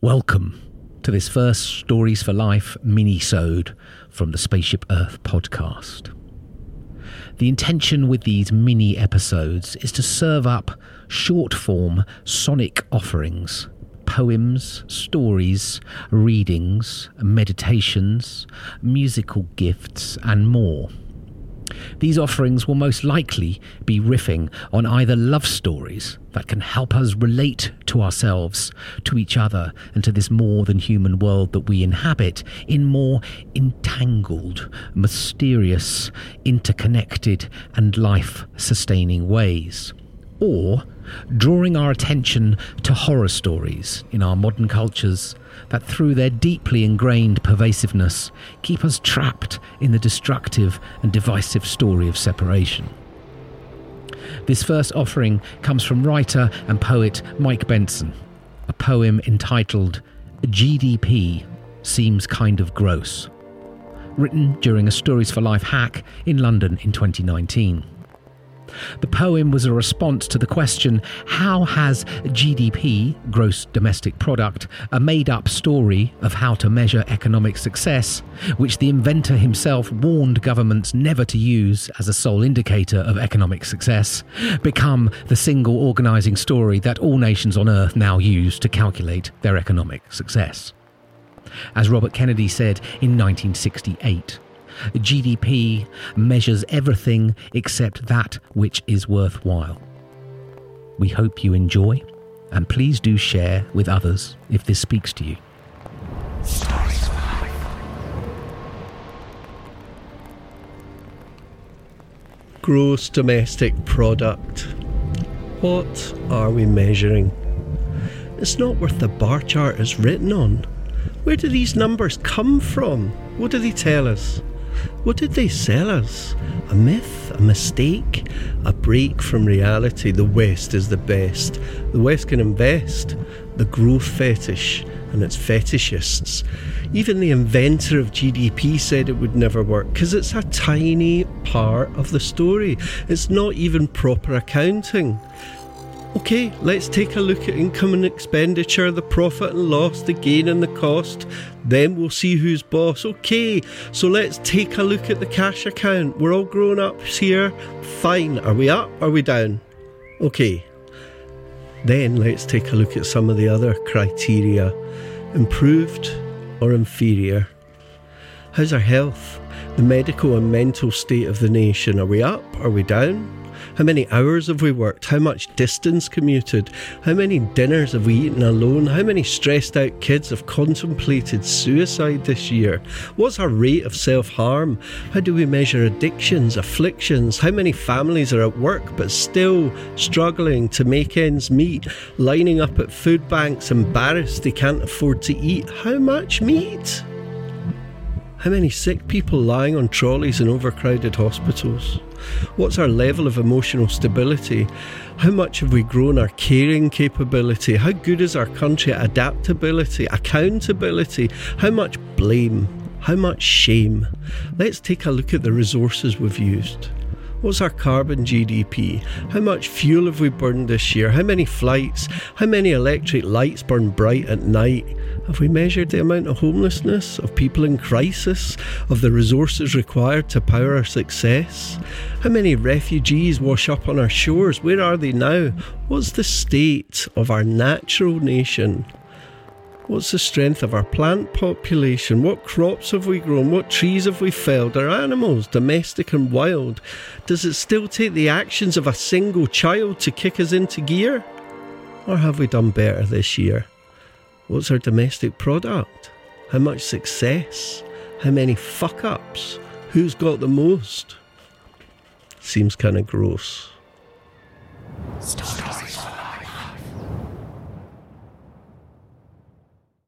Welcome to this first Stories for Life mini-sode from the Spaceship Earth podcast. The intention with these mini episodes is to serve up short form sonic offerings poems, stories, readings, meditations, musical gifts, and more. These offerings will most likely be riffing on either love stories that can help us relate to ourselves, to each other, and to this more than human world that we inhabit in more entangled, mysterious, interconnected, and life sustaining ways. Or drawing our attention to horror stories in our modern cultures that, through their deeply ingrained pervasiveness, keep us trapped in the destructive and divisive story of separation. This first offering comes from writer and poet Mike Benson, a poem entitled GDP Seems Kind of Gross, written during a Stories for Life hack in London in 2019. The poem was a response to the question how has GDP, gross domestic product, a made up story of how to measure economic success, which the inventor himself warned governments never to use as a sole indicator of economic success, become the single organising story that all nations on earth now use to calculate their economic success? As Robert Kennedy said in 1968. GDP measures everything except that which is worthwhile. We hope you enjoy, and please do share with others if this speaks to you. Gross domestic product. What are we measuring? It's not worth the bar chart it's written on. Where do these numbers come from? What do they tell us? What did they sell us? A myth? A mistake? A break from reality? The West is the best. The West can invest. The growth fetish and its fetishists. Even the inventor of GDP said it would never work because it's a tiny part of the story. It's not even proper accounting. Okay, let's take a look at income and expenditure, the profit and loss, the gain and the cost. Then we'll see who's boss. Okay, so let's take a look at the cash account. We're all grown ups here. Fine. Are we up? Are we down? Okay. Then let's take a look at some of the other criteria improved or inferior. How's our health? The medical and mental state of the nation. Are we up? Are we down? How many hours have we worked? How much distance commuted? How many dinners have we eaten alone? How many stressed out kids have contemplated suicide this year? What's our rate of self harm? How do we measure addictions, afflictions? How many families are at work but still struggling to make ends meet, lining up at food banks, embarrassed they can't afford to eat? How much meat? How many sick people lying on trolleys in overcrowded hospitals? What's our level of emotional stability? How much have we grown our caring capability? How good is our country at adaptability, accountability? How much blame? How much shame? Let's take a look at the resources we've used. What's our carbon GDP? How much fuel have we burned this year? How many flights? How many electric lights burn bright at night? Have we measured the amount of homelessness, of people in crisis, of the resources required to power our success? How many refugees wash up on our shores? Where are they now? What's the state of our natural nation? What's the strength of our plant population? What crops have we grown? What trees have we felled? Our animals, domestic and wild? Does it still take the actions of a single child to kick us into gear? Or have we done better this year? What's our domestic product? How much success? How many fuck ups? Who's got the most? Seems kind of gross.